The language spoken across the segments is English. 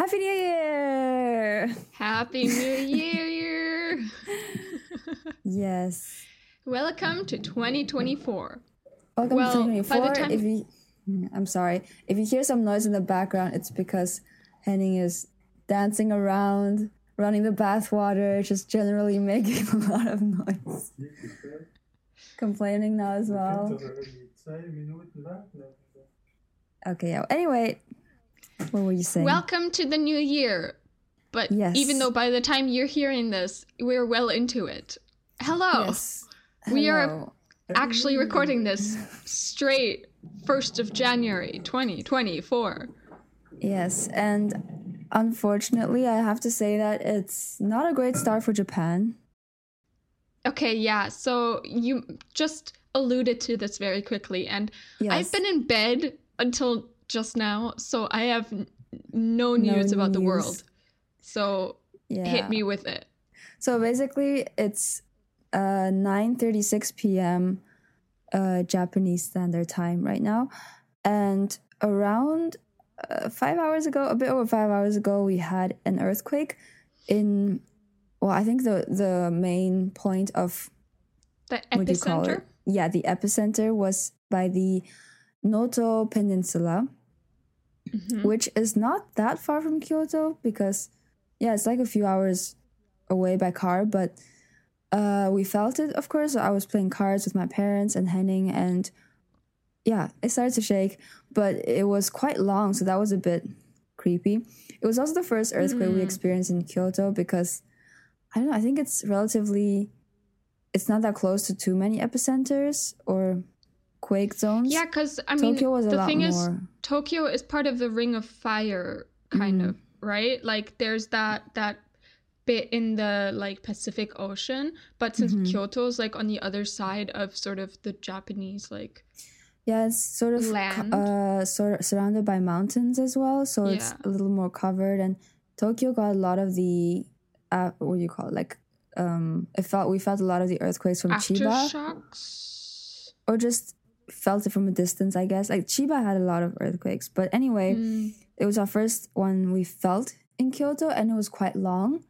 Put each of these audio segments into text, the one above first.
Happy New Year! Happy New Year! yes. Welcome to 2024. Welcome Well, to by the 2024. time- If you, I'm sorry. If you hear some noise in the background, it's because Henning is dancing around, running the bathwater, just generally making a lot of noise. Complaining now as well. Twee minuten warten. Okay, yeah. Anyway, what were you saying? Welcome to the new year. But Yes. even though by the time you're hearing this, we're well into it. Hello. Yes. We are- Actually mm. recording this straight 1st of January 2024. Yes, and unfortunately, I have to say that it's not a great start for Japan. Okay, yeah. So you just alluded to this very quickly and Yes. I've been in bed until just now, so I have no No news about the world. So yeah. hit me with it. So basically, it's uh 9:36 p.m. Uh, Japanese Standard Time right now, and around uh, five hours ago, a bit over five hours ago, we had an earthquake in. Well, I think the the main point of The what do you call it? epicenter. Yeah, the epicenter was by the Noto Peninsula, Mhm. which is not that far from Kyoto because, yeah, it's like a few hours away by car. But uh, we felt it, of course. I was playing cards with my parents and Henning, and yeah, it started to shake, but it was quite long, so that was a bit creepy. It was also the first earthquake we Mm. experienced in Kyoto because I don't know. I think it's relatively. It's not that close to too many epicenters or quake zones. Yeah, because I mean, Tokyo was a the lot thing is, more. Tokyo is part of the Ring of Fire, kind Mhm. of, right? Like, there's that that bit in the like Pacific Ocean, but since Mhm. Kyoto is like on the other side of sort of the Japanese, like, Yeah, it's sort of Land. uh sort of surrounded by mountains as well, so it's a little more covered. And Tokyo got a lot of the uh, what do you call it? Like um, it felt we felt a lot of the earthquakes from Chiba, aftershocks. or just felt it from a distance. I guess like Chiba had a lot of earthquakes, but anyway, Mm. it was our first one we felt in Kyoto, and it was quite long.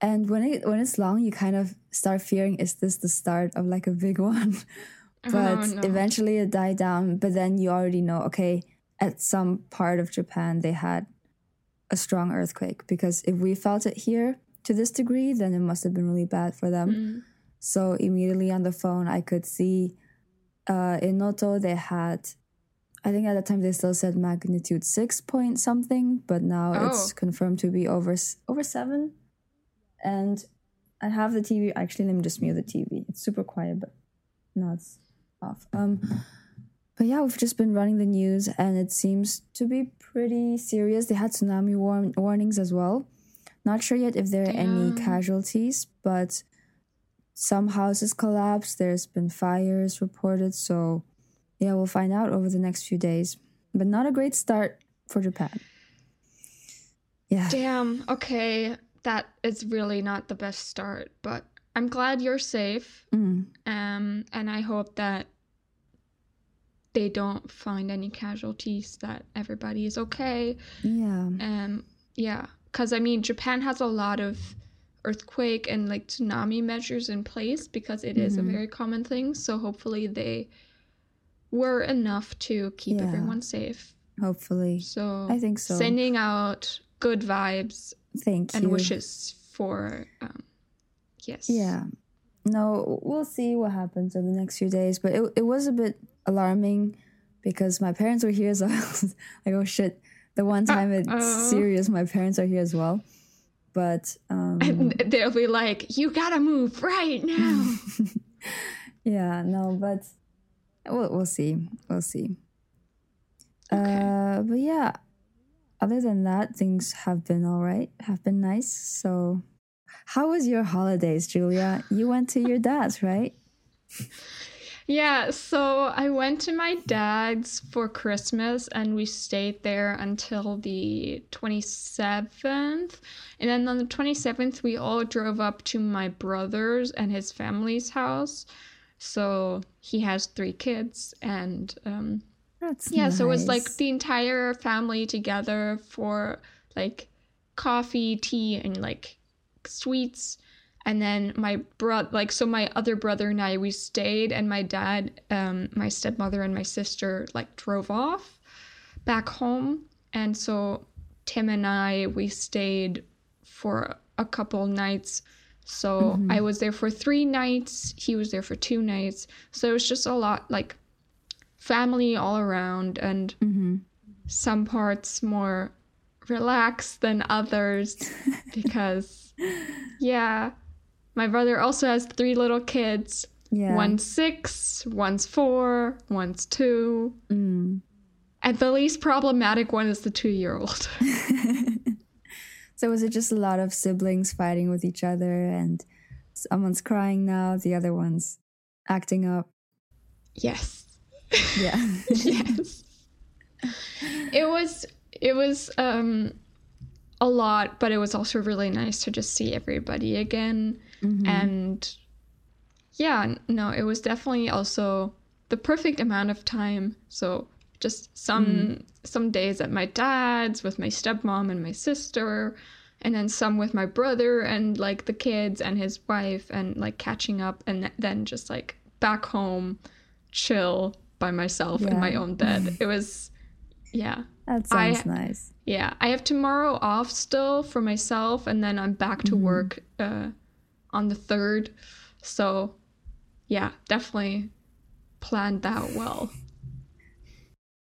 And when it when it's long, you kind of start fearing, is this the start of like a big one? but Oh, no. eventually it died down but then you already know okay at some part of japan they had a strong earthquake because if we felt it here to this degree then it must have been really bad for them Mm. so immediately on the phone i could see uh, in noto they had i think at the time they still said magnitude 6 point something but now it's Oh. confirmed to be over over 7 and i have the tv actually let me just mute the tv it's super quiet but now it's off. Um but yeah we've just been running the news and it seems to be pretty serious. They had tsunami warn- warnings as well. Not sure yet if there are any casualties but some houses collapsed there's been fires reported so yeah we'll find out over the next few days but not a great start for japan yeah Damn. Okay, that is really not the best start, but I'm glad you're safe. Mm. Um, and I hope that they don't find any casualties. That everybody is okay. yeah Um, yeah, because I mean, Japan has a lot of earthquake and like tsunami measures in place because it is Mhm. a very common thing. So hopefully they were enough to keep Yeah. everyone safe. hopefully So I think so. Sending out good vibes thank and you wishes for um, yes. Yeah. No, we'll see what happens in the next few days. But it, it was a bit alarming because my parents were here. So I was like, oh shit. The one time it's Uh-oh. serious, my parents are here as well. But um, And they'll be like, "You gotta move right now." yeah, no, but we'll, we'll see. We'll see. Okay. Uh, but yeah, other than that, things have been all right, have been nice. So, how was your holidays, Julia? You went to your dad's, right? Yeah, so I went to my dad's for Christmas and we stayed there until the 27th. And then on the 27th, we all drove up to my brother's and his family's house. So he has three kids. And um, That's yeah, so it was like the entire family together for like coffee, tea, and like sweets. And then my brother, like, so my other brother and I, we stayed, and my dad, um, my stepmother, and my sister, like, drove off back home. And so Tim and I, we stayed for a couple nights. So I was there for three nights. He was there for two nights. So it was just a lot like family all around and Mm-hmm. some parts more relaxed than others because, yeah, my brother also has three little kids. Yeah. One's six, one's four, one's two. Mm. And the least problematic one is the two year old. So was it just a lot of siblings fighting with each other and someone's crying now, the other one's acting up? yes. Yeah. yes. It was it was um a lot, but it was also really nice to just see everybody again. Mhm. And yeah, no, it was definitely also the perfect amount of time. So just some some days at my dad's with my stepmom and my sister and then some with my brother and like the kids and his wife and like catching up and th- then just like back home chill by myself in my own bed. It was yeah. that I- nice. Yeah, I have tomorrow off still for myself, and then I'm back to work uh, on the third. So, yeah, definitely planned that well.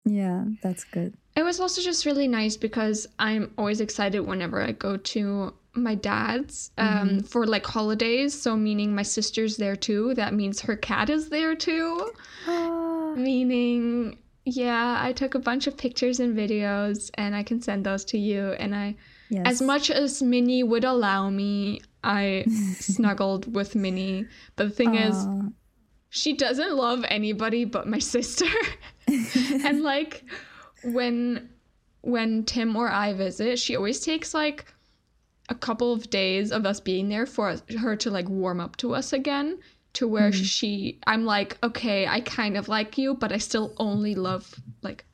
Yeah, that's good. It was also just really nice because I'm always excited whenever I go to my dad's um, for like holidays. So, meaning my sister's there too. That means her cat is there too. Ah, Meaning, yeah, I took a bunch of pictures and videos, and I can send those to you. And I yes. As much as Minnie would allow me, I snuggled with Minnie. But the thing is, she doesn't love anybody but my sister. and like when when Tim or I visit, she always takes like a couple of days of us being there for her to like warm up to us again to where she I'm like, "Okay, I kind of like you, but I still only love like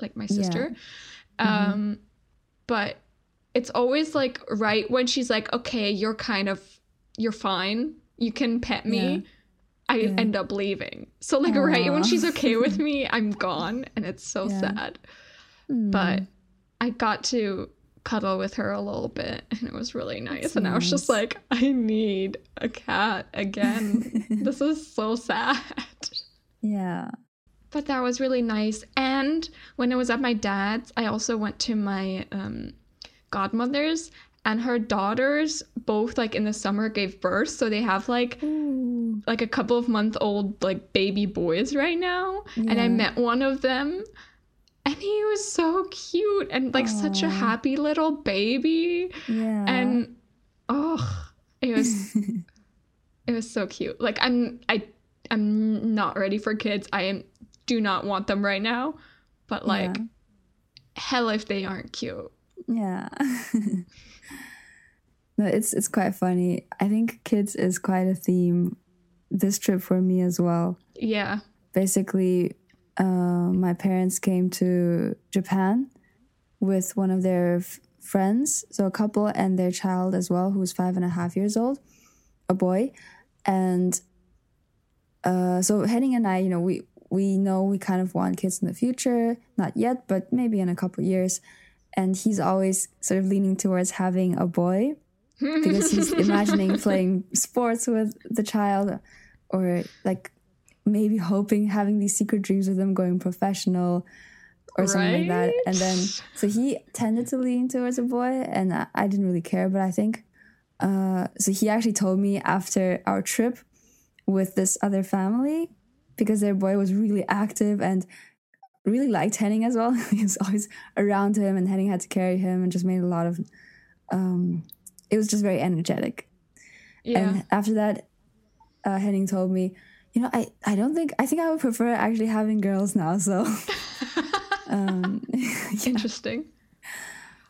like my Yeah. sister." Um but it's always like right when she's like, "Okay, you're kind of you're fine. You can pet me." Yeah. I Yeah. end up leaving. So like right when she's okay with me, I'm gone and it's so Yeah. sad. Mm. But I got to cuddle with her a little bit and it was really nice. That's and I was just like, I need a cat again. this is so sad. yeah. But that was really nice. And when I was at my dad's, I also went to my um, godmother's and her daughters both like in the summer gave birth. So they have like Ooh. like a couple of month old like baby boys right now and i met one of them and he was so cute and like such a happy little baby Yeah. and oh it was it was so cute like i'm i i'm not ready for kids i am do not want them right now but like Yeah. hell if they aren't cute Yeah. no, it's it's quite funny. I think kids is quite a theme this trip for me as well. yeah Basically, uh, my parents came to Japan with one of their f- friends, so a couple and their child as well, who was five and a half years old, a boy, and uh, so Henning and I, you know, we we know we kind of want kids in the future, not yet, but maybe in a couple years. And he's always sort of leaning towards having a boy because he's imagining playing sports with the child or like maybe hoping having these secret dreams of them going professional or something like that. And then so he tended to lean towards a boy and I, I didn't really care, but I think uh so he actually told me after our trip with this other family because their boy was really active and really liked Henning as well. he was always around him and Henning had to carry him and just made a lot of um it was just very energetic. yeah And after that, uh, Henning told me, you know, I, I don't think, I think I would prefer actually having girls now. So, um, yeah. Interesting.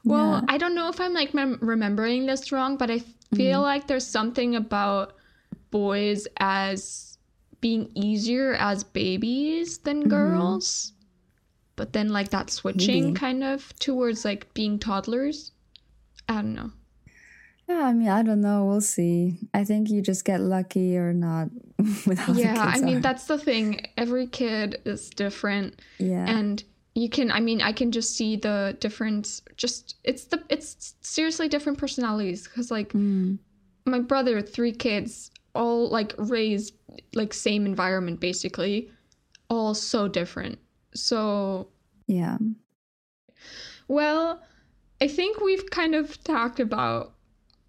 Well, Yeah. I don't know if I'm like mem- remembering this wrong, but I feel Mm-hmm. like there's something about boys as being easier as babies than Mm-hmm. girls. But then like that switching Maybe. kind of towards like being toddlers. I don't know. Yeah, I mean, I don't know. We'll see. I think you just get lucky or not with how yeah, I mean are. that's the thing. Every kid is different, yeah. and you can. I mean, I can just see the difference. Just it's the it's seriously different personalities because like Mm, my brother, three kids, all like raised like same environment basically, all so different. So yeah. well, I think we've kind of talked about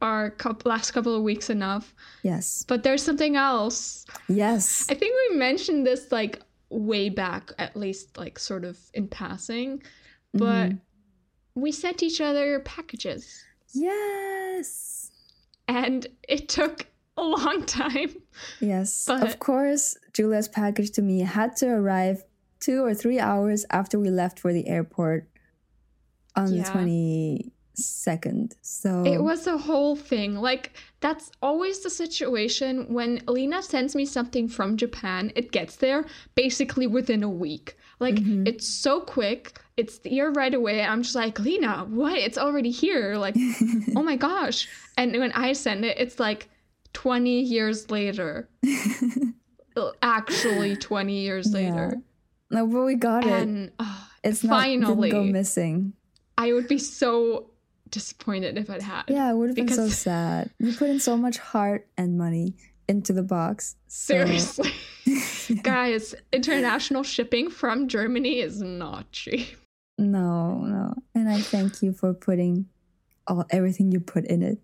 our couple, last couple of weeks enough, Yes. but there's something else. Yes. I think we mentioned this like way back, at least like sort of in passing, but Mhm. we sent each other packages Yes. and it took a long time. Yes. But- of course, Julia's package to me had to arrive two or three hours after we left for the airport on Yeah. the 22nd. So It was a whole thing. Like, that's always the situation when Alina sends me something from Japan, it gets there basically within a week. Like, Mhm. it's so quick, it's the here right away. I'm just like, Lena, what? It's already here. Like, oh my gosh. And when I send it, it's like 20 years later. Actually, 20 years Yeah. later. No, but we got it. And uh, It's not finally, didn't go missing. I would be so disappointed if it had. Yeah, it would have been so sad. You put in so much heart and money into the box. So- Seriously. Guys, international shipping from Germany is not cheap. No, no. And I thank you for putting all everything you put in it.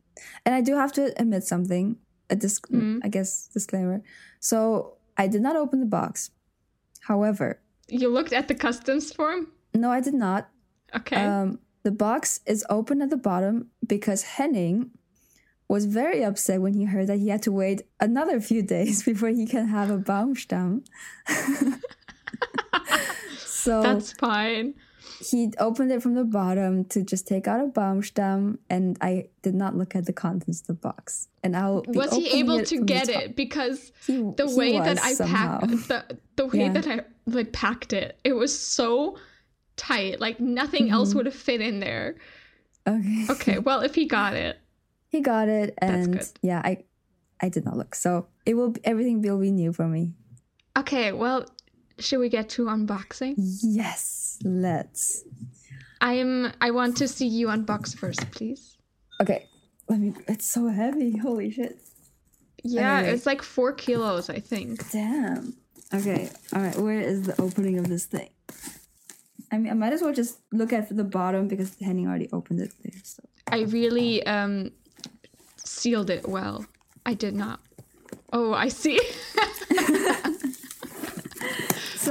And I do have to admit something. A disc- Mhm. I guess disclaimer. So I did not open the box. However, You looked at the customs form? no, I did not. Okay. Um, the box is open at the bottom because Henning was very upset when he heard that he had to wait another few days before he can have a Baumstamm. so That's fine. He opened it from the bottom to just take out a Baumstamm, and I did not look at the contents of the box. And I'll be Was he able to get it? Because He, the he way that I somehow. packed the the way Yeah. that I like packed it, it was so tight. Like nothing else Mhm. would have fit in there. Okay. Okay, well if he got it. he got it, and yeah, I, I did not look. So it will everything will be new for me. Okay, well, should we get to unboxing? Yes, let's. I'm I want to see you unbox first, please. Okay, let me. It's so heavy. Holy shit! Yeah, it's like four kilos, I think. Damn. Okay. All right. Where is the opening of this thing? I mean, I might as well just look at the bottom because Henning already opened it there. So I really um sealed it well. I did not. Oh, I see.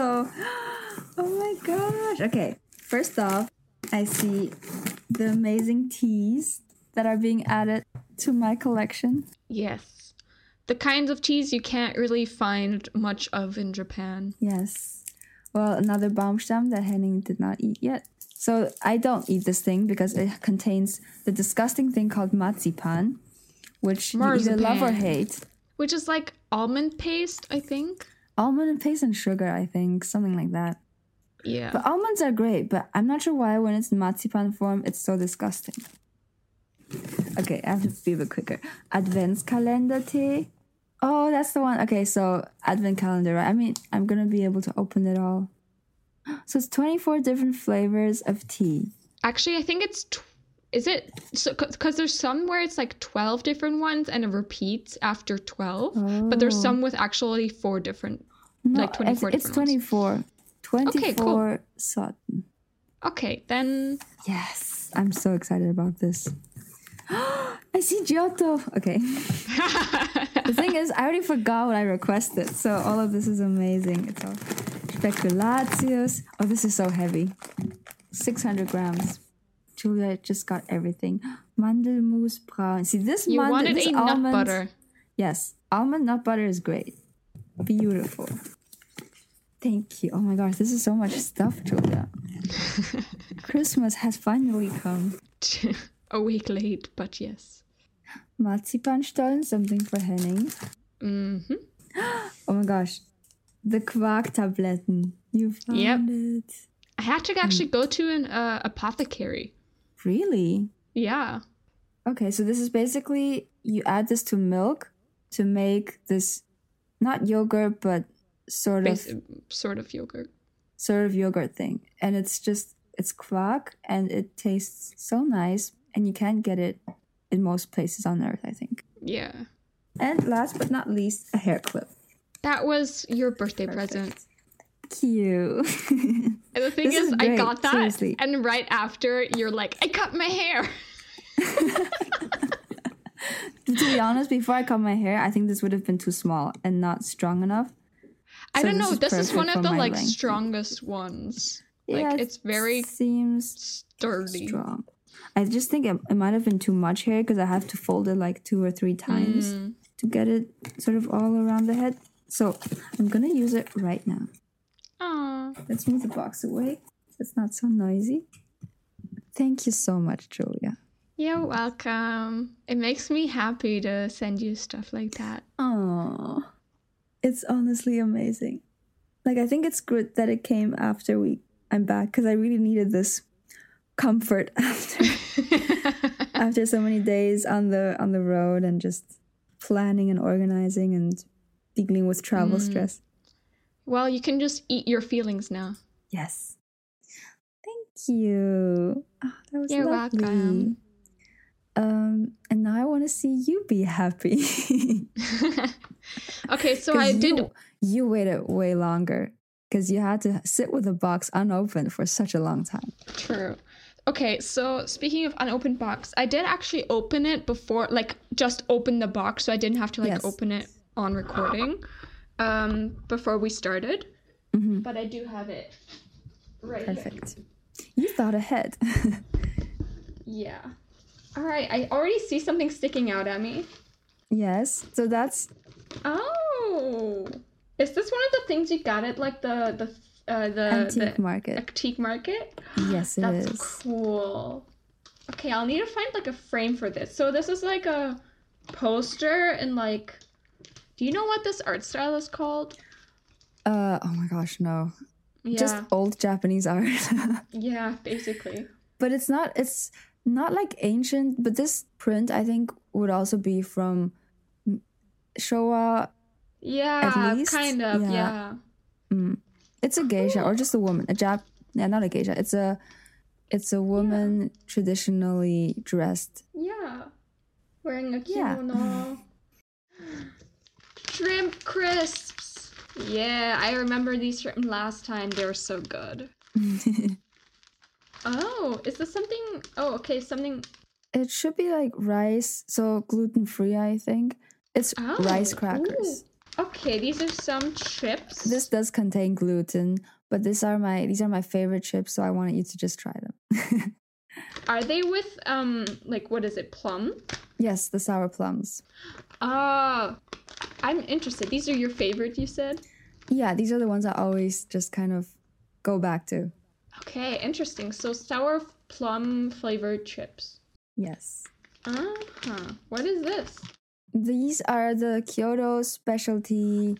So, oh my gosh. Okay, first off, I see the amazing teas that are being added to my collection. yes. The kinds of teas you can't really find much of in Japan. Yes. Well, another Baumstamm that Henning did not eat yet. So I don't eat this thing because it contains the disgusting thing called marzipan, which you either love or hate. Which is like almond paste, I think. Almond and paste and sugar, I think, something like that. Yeah. But almonds are great, but I'm not sure why when it's in marzipan form, it's so disgusting. Okay, I have to be a bit quicker. Adventskalender tea. Oh, that's the one. Okay, so advent calendar, right? I mean, I'm gonna be able to open it all. So it's 24 different flavors of tea. Actually, I think it's. Is it so? Because there's some where it's like twelve different ones and it repeats after twelve, but there's Oh. some with actually four different. No, like 24 it's, it's different ones. 24. 24 Okay, cool. Sutton. Okay, then. Yes, I'm so excited about this. I see Giotto. Okay. The thing is, I already forgot what I requested, so all of this is amazing. It's all spekulatius. Oh, this is so heavy. 600 grams. Julia just got everything. Mandelmus brown. See, this you mandel, wanted this a nut almond- butter. Yes, almond nut butter is great. Beautiful. Thank you. Oh my gosh, this is so much stuff, Julia. Christmas has finally come. a week late, but yes. Marzipanstollen, something for Henning. hmm Oh my gosh. The Quark-Tabletten. You found Yep. it. I had to actually go to an uh, apothecary. Really? Yeah. Okay, so this is basically you add this to milk to make this not yogurt but sort of sort of yogurt. sort of yogurt thing. And it's just it's quark and it tastes so nice and you can't get it in most places on earth, I think. Yeah. And last but not least, a hair clip. That was your birthday present. Cute. And the thing This is, is I got that, seriously. and right after, you're like, I cut my hair. to be honest, before I cut my hair, I think this would have been too small and not strong enough. I So don't this know. is This is one of the like length. strongest ones. Like Yeah, it's very seems sturdy. strong. I just think it, it might have been too much hair because I have to fold it like two or three times Mm. to get it sort of all around the head. So I'm gonna use it right now. Aw. Let's move the box away. It's not so noisy. Thank you so much, Julia. You're welcome. It makes me happy to send you stuff like that. Oh, it's honestly amazing. Like I think it's good that it came after we I'm back because I really needed this comfort after after so many days on the on the road and just planning and organizing and dealing with travel Mm. stress. Well, you can just eat your feelings now. Yes. Thank you. Oh, that was You're lovely. welcome. Um, and now I want to see you be happy. okay, so I did. You, you waited way longer because you had to sit with the box unopened for such a long time. True. Okay, so speaking of unopened box, I did actually open it before, like just open the box, so I didn't have to like Yes. open it on recording um, before we started. Mhm. But I do have it right here. Perfect. You thought ahead. Yeah. All right, I already see something sticking out at me. yes. So that's Oh, is this one of the things you got at like the the uh, the antique the market. antique market? Yes, it is. That's cool. Okay, I'll need to find like a frame for this. So this is like a poster and like do you know what this art style is called? Uh oh my gosh, no. Yeah. Just old Japanese art. yeah, basically. but it's not it's not like ancient, but this print I think would also be from Showa. Yeah, kind of. yeah. Yeah. Mm, it's a geisha or just a woman. A Jap yeah, not a geisha. It's a it's a woman traditionally dressed. Yeah. Wearing a Yeah. Shrimp crisps. Yeah, I remember these shrimp last time. They were so good. Oh, is this something? Oh, okay, something. it should be like rice, so gluten free. I think it's Oh, rice crackers. ooh. Okay, these are some chips. This does contain gluten, but these are my these are my favorite chips, so I wanted you to just try them. are they with um like what is it plum? yes, the sour plums. Ah, I'm interested. These are your favorite, you said. Yeah, these are the ones I always just kind of go back to. Okay, interesting. So sour plum flavored chips. Yes. Uh huh. What is this? These are the Kyoto specialty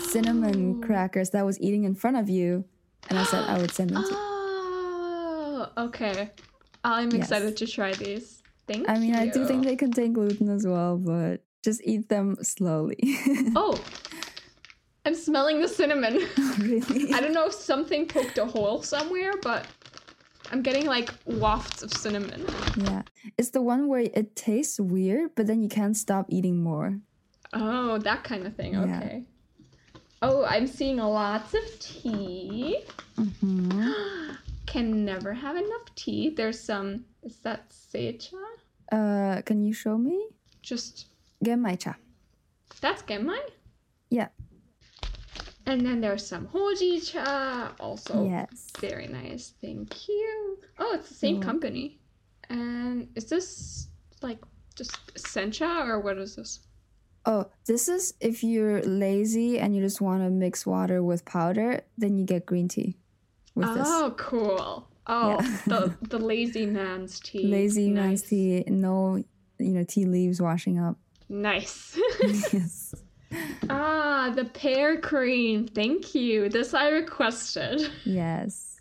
cinnamon Oh. crackers that I was eating in front of you, and I said I would send them to. You. Oh, okay. I'm Yes. excited to try these. Thank I mean, I do think they contain gluten as well, but just eat them slowly. Oh, I'm smelling the cinnamon. really? I don't know if something poked a hole somewhere, but I'm getting like wafts of cinnamon. Yeah. It's the one where it tastes weird, but then you can't stop eating more. Oh, that kind of thing. Yeah. Okay. Oh, I'm seeing lots of tea. hmm Can never have enough tea. There's some. Is that sencha? Uh, can you show me? Just Genmaicha. that's genmai. Yeah. And then there's some Hoji cha, Also Yes. very nice. Thank you. Oh, it's the same company. And is this like just sencha or what is this? Oh, this is if you're lazy and you just want to mix water with powder, then you get green tea with Oh, cool. Oh, Yeah. the the lazy man's tea. this. Lazy man's tea, no, you know, tea leaves washing up. Nice. yes. ah, the pear cream. Thank you. This I requested. Yes.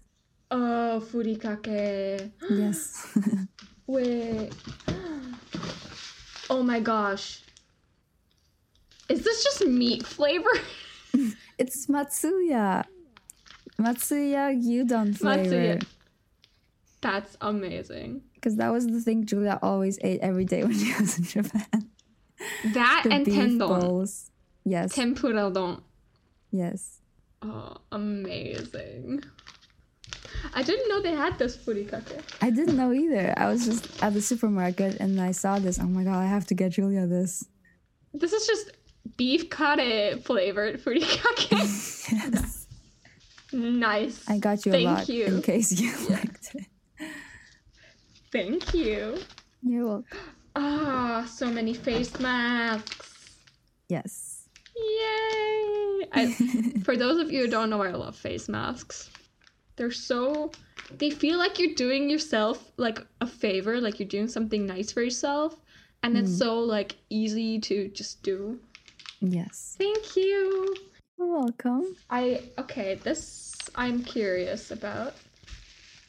Oh, furikake. Yes. Wait. Oh my gosh. Is this just meat flavor? It's Matsuya. Matsuya Gyudon flavor. Matsuya. That's amazing. Because that was the thing Julia always ate every day when she was in Japan. That The and tendon. Yes. Tempura don. yes. Oh, amazing. I didn't know they had this furikake. I didn't know either. I was just at the supermarket and I saw this. Oh my god, I have to get Julia this. This is just beef kare flavored furikake. yes. nice. I got you Thank a lot you. in case you liked it. Thank you. You're welcome. Ah, so many face masks. Yes. Yay! I, for those of you who don't know, I love face masks. They're so. They feel like you're doing yourself like a favor, like you're doing something nice for yourself, and it's so like easy to just do. Yes. Thank you. You're welcome. I okay. This I'm curious about.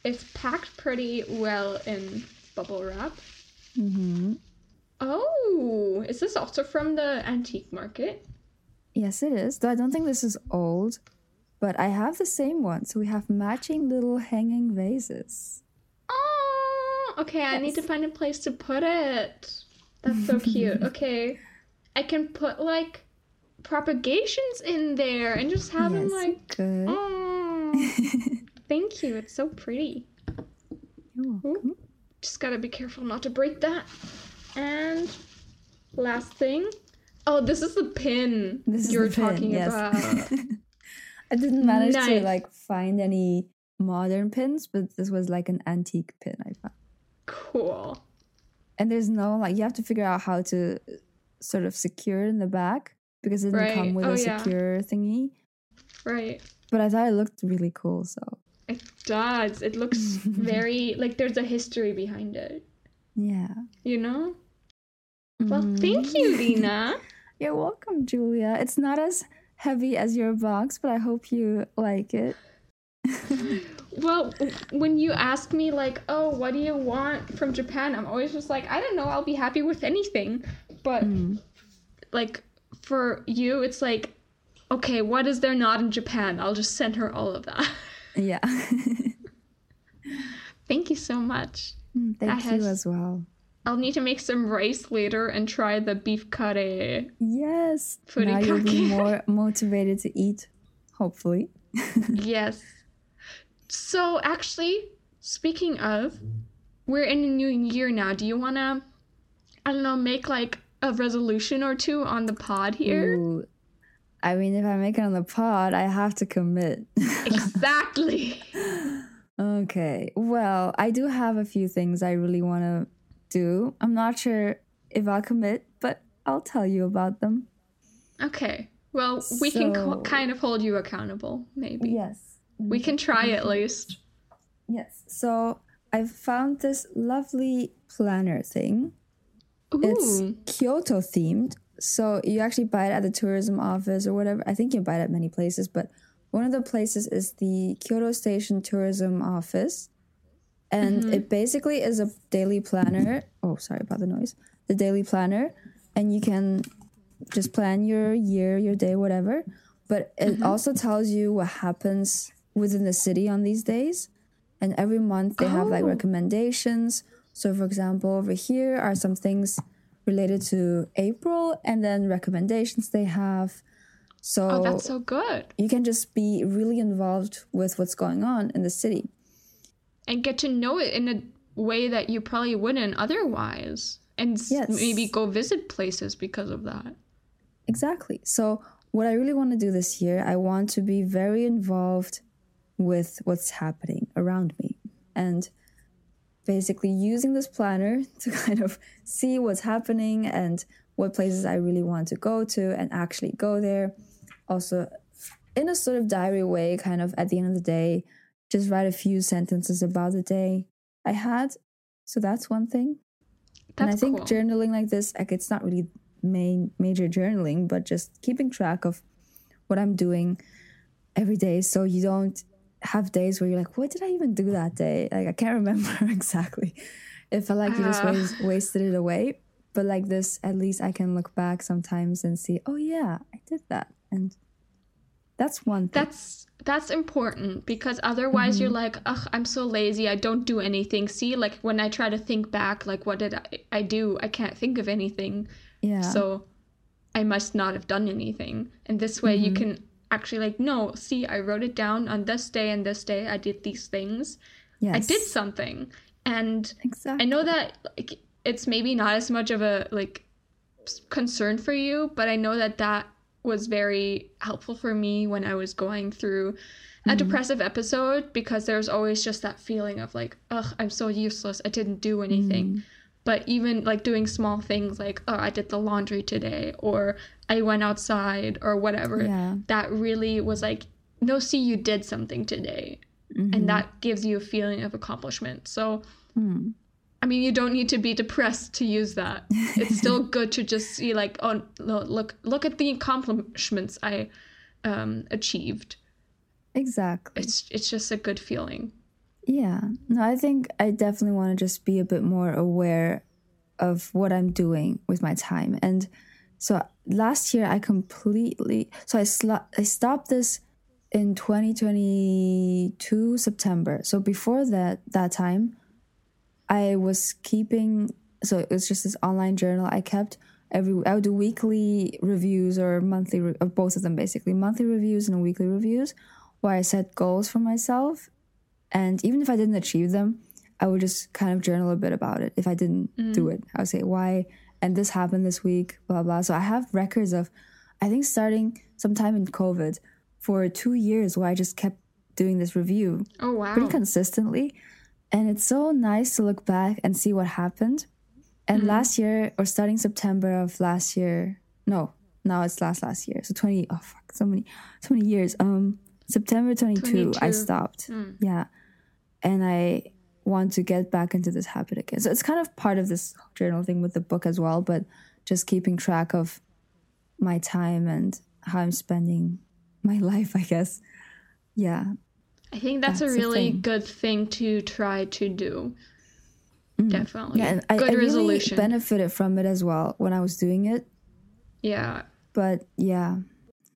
It's packed pretty well in bubble wrap. Hmm Oh, is this also from the antique market? Yes, it is. Though I don't think this is old, but I have the same one. So we have matching little hanging vases. Oh, okay. I need to find a place to put it. That's so cute. okay, I can put like propagations in there and just have them yes, like. good. Oh, thank you. It's so pretty. You're welcome. Just gotta be careful not to break that. And last thing. Oh, this is the pin This is you were the pin, talking yes. about. Uh. I didn't manage to like find any modern pins, but this was like an antique pin I found. cool. And there's no like you have to figure out how to uh, sort of secure it in the back because it didn't Right. come with Oh, a yeah. secure thingy. Right. But I thought it looked really cool, so It does. It looks very like there's a history behind it. yeah. You know? Well, Mhm. thank you, Lena. You're welcome, Julia. It's not as heavy as your box, but I hope you like it. well, when you ask me, like, oh, what do you want from Japan? I'm always just like, I don't know. I'll be happy with anything. But, Mm. like, for you, it's like, okay, what is there not in Japan? I'll just send her all of that. Yeah. Thank you so much. Mm, That Thank you has- as well. I'll need to make some rice later and try the beef curry. Yes. Now you'll be more motivated to eat, hopefully. yes. So actually, speaking of, we're in a new year now. Do you wanna, I don't know, make like a resolution or two on the pod here? Ooh. I mean, if I make it on the pod, I have to commit. Exactly. okay. Well, I do have a few things I really want to do. I'm not sure if I'll commit, but I'll tell you about them. Okay. Well, we can co- kind of hold you accountable, maybe. Yes. We can try at least. Yes. So I found this lovely planner thing. Ooh. It's Kyoto themed. So you actually buy it at the tourism office or whatever. I think you buy it at many places, but one of the places is the Kyoto Station Tourism Office. And mm-hmm. it basically is a daily planner. Oh, sorry about the noise. The daily planner. And you can just plan your year, your day, whatever. But it mm-hmm. also tells you what happens within the city on these days. And every month they have like Oh. recommendations. So, for example, over here are some things related to April and then recommendations they have. So, Oh, that's so good. you can just be really involved with what's going on in the city. And get to know it in a way that you probably wouldn't otherwise. And Yes. maybe go visit places because of that. Exactly. So, what I really want to do this year, I want to be very involved with what's happening around me and basically using this planner to kind of see what's happening and what places I really want to go to and actually go there. Also, in a sort of diary way, kind of at the end of the day, just write a few sentences about the day I had. So, that's one thing. and I think cool. journaling like this, like it's not really main major journaling, but just keeping track of what I'm doing every day, so you don't have days where you're like, "What did I even do that day?" Like I can't remember exactly. It felt like you just Ah. was, wasted it away. but like this, at least I can look back sometimes and see, oh yeah, I did that, and that's one thing. That's that's important because otherwise you're Mm-hmm. like, ugh, I'm so lazy. I don't do anything. See, like when I try to think back, like what did I, I do? I can't think of anything. yeah. So I must not have done anything. And this way you Mhm. can actually like, no, see, I wrote it down on this day and this day. I did these things. yes. I did something. And exactly. I know that like it's maybe not as much of a like concern for you, but I know that that was very helpful for me when I was going through a Mhm. depressive episode because there's always just that feeling of like, ugh, I'm so useless. I didn't do anything. Mm. But even like doing small things like, oh, I did the laundry today or I went outside or whatever, Yeah. that really was like, no, see, you did something today. Mhm. And that gives you a feeling of accomplishment. So Mm. I mean, you don't need to be depressed to use that. It's still good to just see like, oh, no, look, look at the accomplishments I um, achieved. exactly. It's it's just a good feeling. Yeah. No, I think I definitely want to just be a bit more aware of what I'm doing with my time. And so last year I completely so I sl- I stopped this in 2022 September. So before that that time I was keeping so it was just this online journal I kept every I would do weekly reviews or monthly re- of both of them basically monthly reviews and weekly reviews where I set goals for myself and even if I didn't achieve them, I would just kind of journal a bit about it. If I didn't do it, I would say why and this happened this week, blah blah. So I have records of, I think starting sometime in COVID, for two years where I just kept doing this review Oh wow. pretty consistently, and it's so nice to look back and see what happened. And last year, or starting September of last year, no, now it's last last year. So twenty, oh fuck, so many, so many years. Um, September twenty two, I stopped. Mm. Yeah. And I want to get back into this habit again. So it's kind of part of this journal thing with the book as well, but just keeping track of my time and how I'm spending my life, I guess. Yeah. I think that's, That's a really thing. good thing to try to do. Mm. Definitely. Yeah. And I, good I really resolution. benefited from it as well when I was doing it. yeah. But yeah.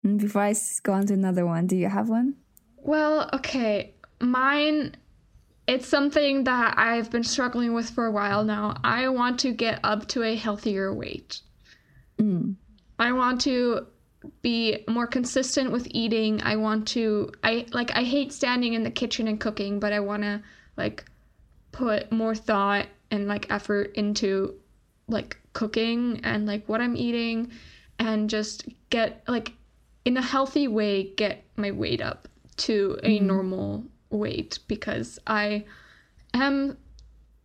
Before I go on to another one, do you have one? Well, okay. Mine it's something that I've been struggling with for a while now. I want to get up to a healthier weight. Mm. I want to be more consistent with eating. I want to I like I hate standing in the kitchen and cooking, but I want to like put more thought and like effort into like cooking and like what I'm eating and just get like in a healthy way get my weight up to a normal weight because I am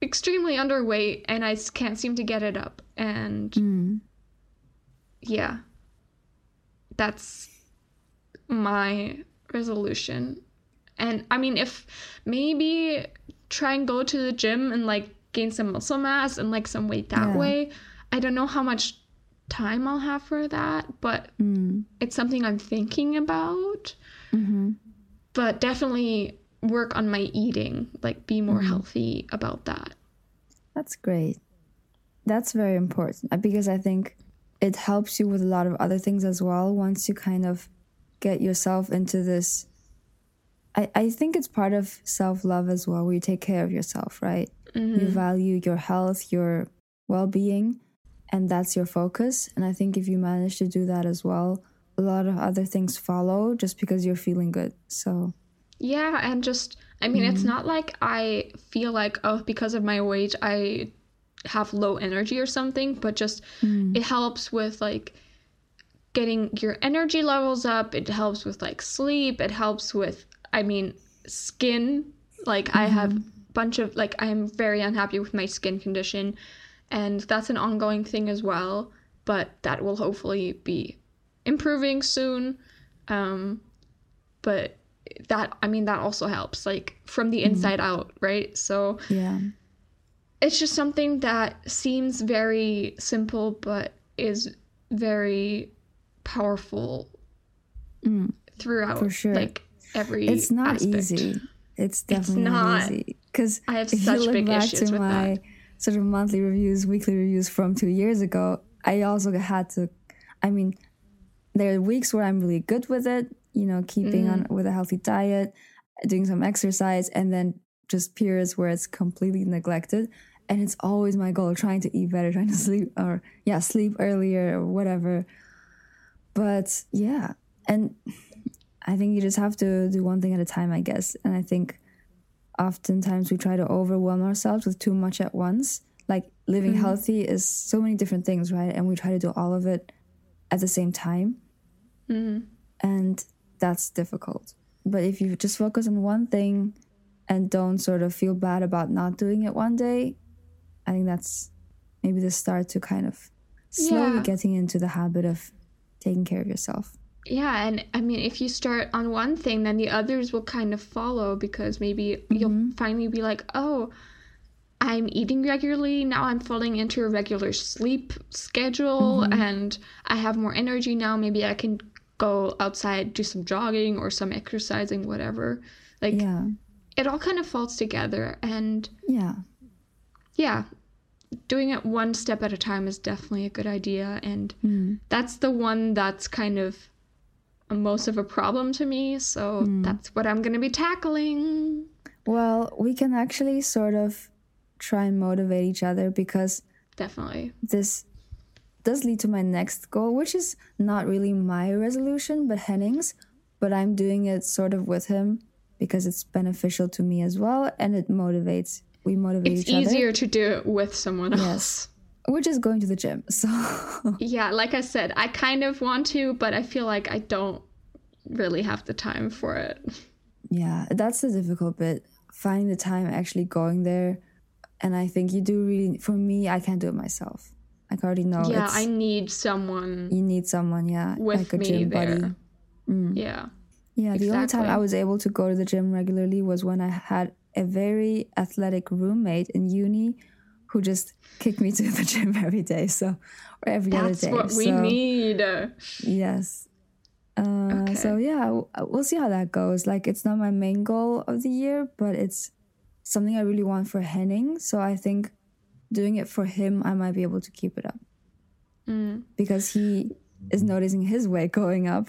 extremely underweight and I can't seem to get it up and Mm. yeah that's my resolution and i mean if maybe try and go to the gym and like gain some muscle mass and like some weight that Yeah. way i don't know how much time i'll have for that but Mm. it's something i'm thinking about hmm but definitely work on my eating like be more Mhm. healthy about that That's great. That's very important uh, because I think it helps you with a lot of other things as well once you kind of get yourself into this. I, I think it's part of self love as well, where you take care of yourself, right? Mhm. You value your health, your well being, and that's your focus. And I think if you manage to do that as well, a lot of other things follow just because you're feeling good. So, Yeah, and just I mean, it's not like I feel like oh because of my weight I have low energy or something, but just mm, it helps with like getting your energy levels up. It helps with like sleep. It helps with I mean, skin. Like I have a bunch of like I am very unhappy with my skin condition and that's an ongoing thing as well, but that will hopefully be improving soon. Um but that I mean that also helps like from the inside out, right? So yeah. it's just something that seems very simple but is very powerful Mm. throughout For sure. like every it's not aspect. easy. It's definitely not. not easy because I have such big back issues to with my that. sort of monthly reviews, weekly reviews from two years ago, I also had to. I mean, there are weeks where I'm really good with it, you know, keeping on mm-hmm. with a healthy diet, doing some exercise, and then just periods where it's completely neglected. And it's always my goal trying to eat better, trying to sleep or, yeah, sleep earlier or whatever. But yeah, and I think you just have to do one thing at a time, I guess. And I think oftentimes we try to overwhelm ourselves with too much at once. Like living mm-hmm. healthy is so many different things, right? And we try to do all of it at the same time. Mm-hmm. And that's difficult. But if you just focus on one thing and don't sort of feel bad about not doing it one day, I think that's maybe the start to kind of slowly Yeah. getting into the habit of taking care of yourself. Yeah, and I mean, if you start on one thing, then the others will kind of follow because maybe you'll mm-hmm. finally be like, oh, I'm eating regularly. Now I'm falling into a regular sleep schedule mm-hmm. and I have more energy now. Maybe I can go outside, do some jogging or some exercising, whatever. Like, Yeah. it all kind of falls together. And Yeah. yeah, doing it one step at a time is definitely a good idea. And Mm. that's the one that's kind of most of a problem to me. So that's what I'm going to be tackling. Well, we can actually sort of try and motivate each other because Definitely. this does lead to my next goal, which is not really my resolution, but Henning's. But I'm doing it sort of with him because it's beneficial to me as well, and it motivates. We motivate It's each easier to do it with someone else. Yes. other. We're just going to the gym, so Yeah, like I said, I kind of want to, but I feel like I don't really have the time for it. yeah, that's the difficult bit. Finding the time actually going there, and I think you do really. For me, I can't do it myself. Like I already know. yeah, I need someone you need someone, yeah, with like a me gym there. buddy. Yeah. Yeah, the only time I was able to go to the gym regularly was when I had a very athletic roommate in uni who just kicked me to the gym every day. So, or every That's other day. That's what we so, need. Yes. Uh, So, yeah, we'll see how that goes. Like, it's not my main goal of the year, but it's something I really want for Henning. So, I think doing it for him, I might be able to keep it up Mm. because he is noticing his weight going up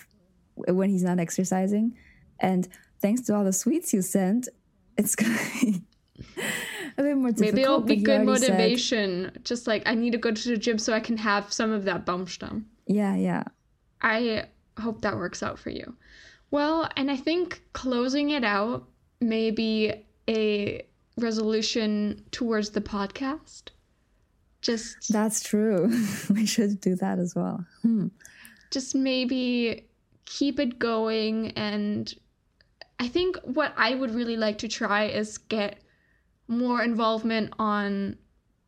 when he's not exercising. And thanks to all the sweets you sent, it's gonna be a bit more difficult. Maybe it'll be good already said- motivation. Just like I need to go to the gym so I can have some of that Baumstamm. yeah, yeah. I hope that works out for you. Well, and I think closing it out may be a resolution towards the podcast. Just That's true. we should do that as well. Hmm. just maybe keep it going and I think what I would really like to try is get more involvement on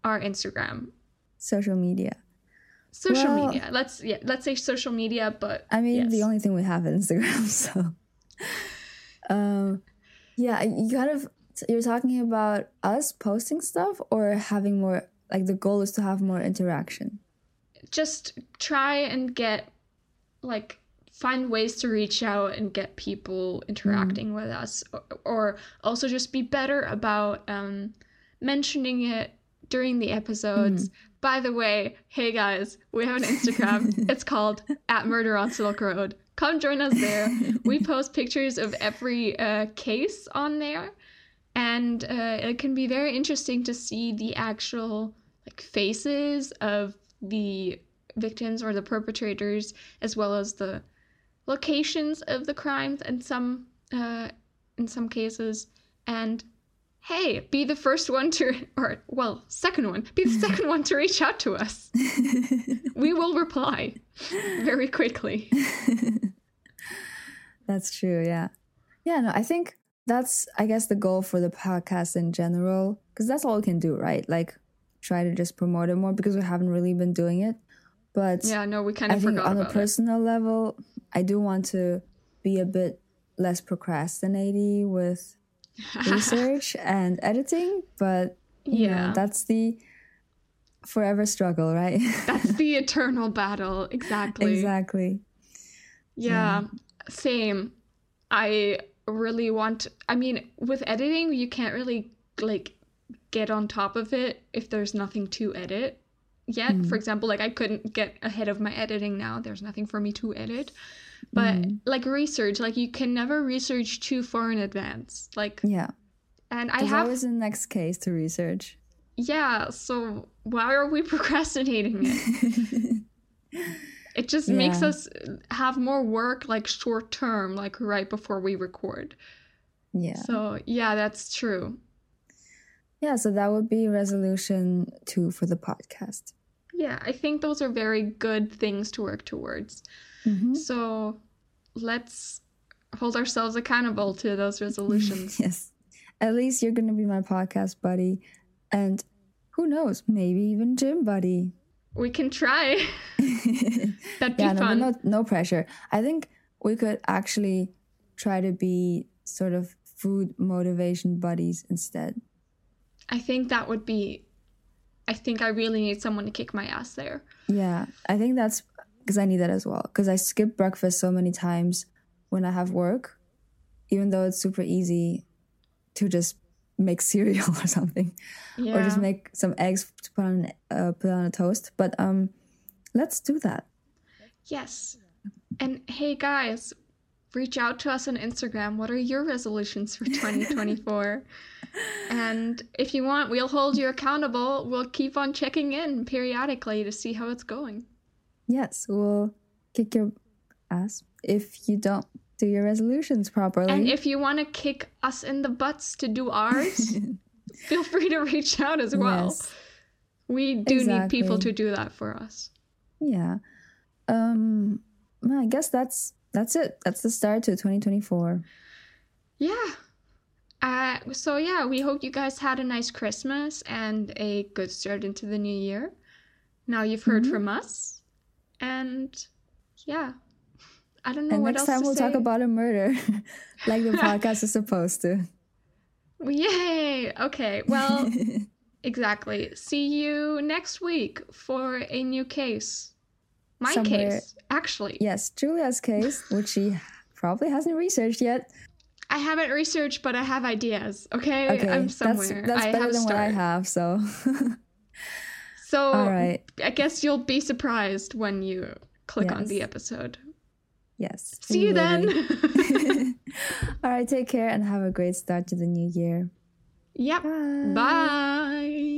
our Instagram. Social media. Social Well- media. Let's yeah, let's say social media, but I mean, the only thing we have is Instagram. So, um, yeah, you kind of you're talking about us posting stuff or having more. Like the goal is to have more interaction. just try and get like find ways to reach out and get people interacting with us. Or, or also just be better about um, mentioning it during the episodes. By the way hey guys we have an instagram. It's called at murder on silk road. Come join us there. We post pictures of every uh, case on there and uh, it can be very interesting to see the actual like faces of the victims or the perpetrators as well as the locations of the crimes in some uh, in some cases and hey be the first one to or well second one be the second one to reach out to us we will reply very quickly That's true. Yeah. Yeah. No, I think that's, I guess, the goal for the podcast in general, because that's all we can do, right? Like, try to just promote it more because we haven't really been doing it. But yeah no we kind I of think forgot on a about it personal level, I do want to be a bit less procrastinating with research and editing, but you know, yeah that's the forever struggle, right? that's the eternal battle exactly exactly. Yeah, same. I really want I mean, with editing, you can't really like get on top of it if there's nothing to edit yet. Mm. For example, like I couldn't get ahead of my editing now. There's nothing for me to edit. But Mhm. like research, like you can never research too far in advance. Like Yeah. and I There's have always the next case to research. yeah, so why are we procrastinating it? It just makes us have more work like short term, like right before we record. yeah. So yeah, that's true. Yeah, so that would be resolution two for the podcast. Yeah, I think those are very good things to work towards. Mhm. So let's hold ourselves accountable to those resolutions. yes. At least you're going to be my podcast buddy. And who knows, maybe even gym buddy. We can try. That'd be yeah, no, fun. no, no pressure. I think we could actually try to be sort of food motivation buddies instead. I think that would be. I think I really need someone to kick my ass there. Yeah, I think that's because I need that as well. Because I skip breakfast so many times when I have work, even though it's super easy to just make cereal or something, Yeah. or just make some eggs to put on uh, put on a toast. But um, let's do that. Yes. And hey guys, reach out to us on Instagram. What are your resolutions for 2024? and if you want, we'll hold you accountable. We'll keep on checking in periodically to see how it's going. Yes, we'll kick your ass if you don't do your resolutions properly. And if you want to kick us in the butts to do ours, feel free to reach out as well. Yes. We do need people to do that for us. Yeah. Um well, I guess that's that's it. That's the start to 2024. Yeah. Uh, so yeah, we hope you guys had a nice Christmas and a good start into the new year. Now you've heard Mhm. from us, and yeah, I don't know and what next else time we'll say. talk about a murder like the podcast is supposed to. Yay! Okay, well, exactly. See you next week for a new case. My Somewhere- case, actually. yes, Julia's case, which she probably hasn't researched yet. I haven't researched, but I have ideas. Okay, Okay, I'm somewhere. that's I better than what I have. So, So all right, I guess you'll be surprised when you click on the episode. Yes. See you then. all right, take care and have a great start to the new year. yep. Bye. Bye.